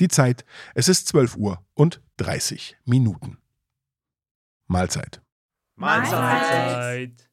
Die Zeit, es ist 12 Uhr und 30 Minuten. Mahlzeit. Mahlzeit.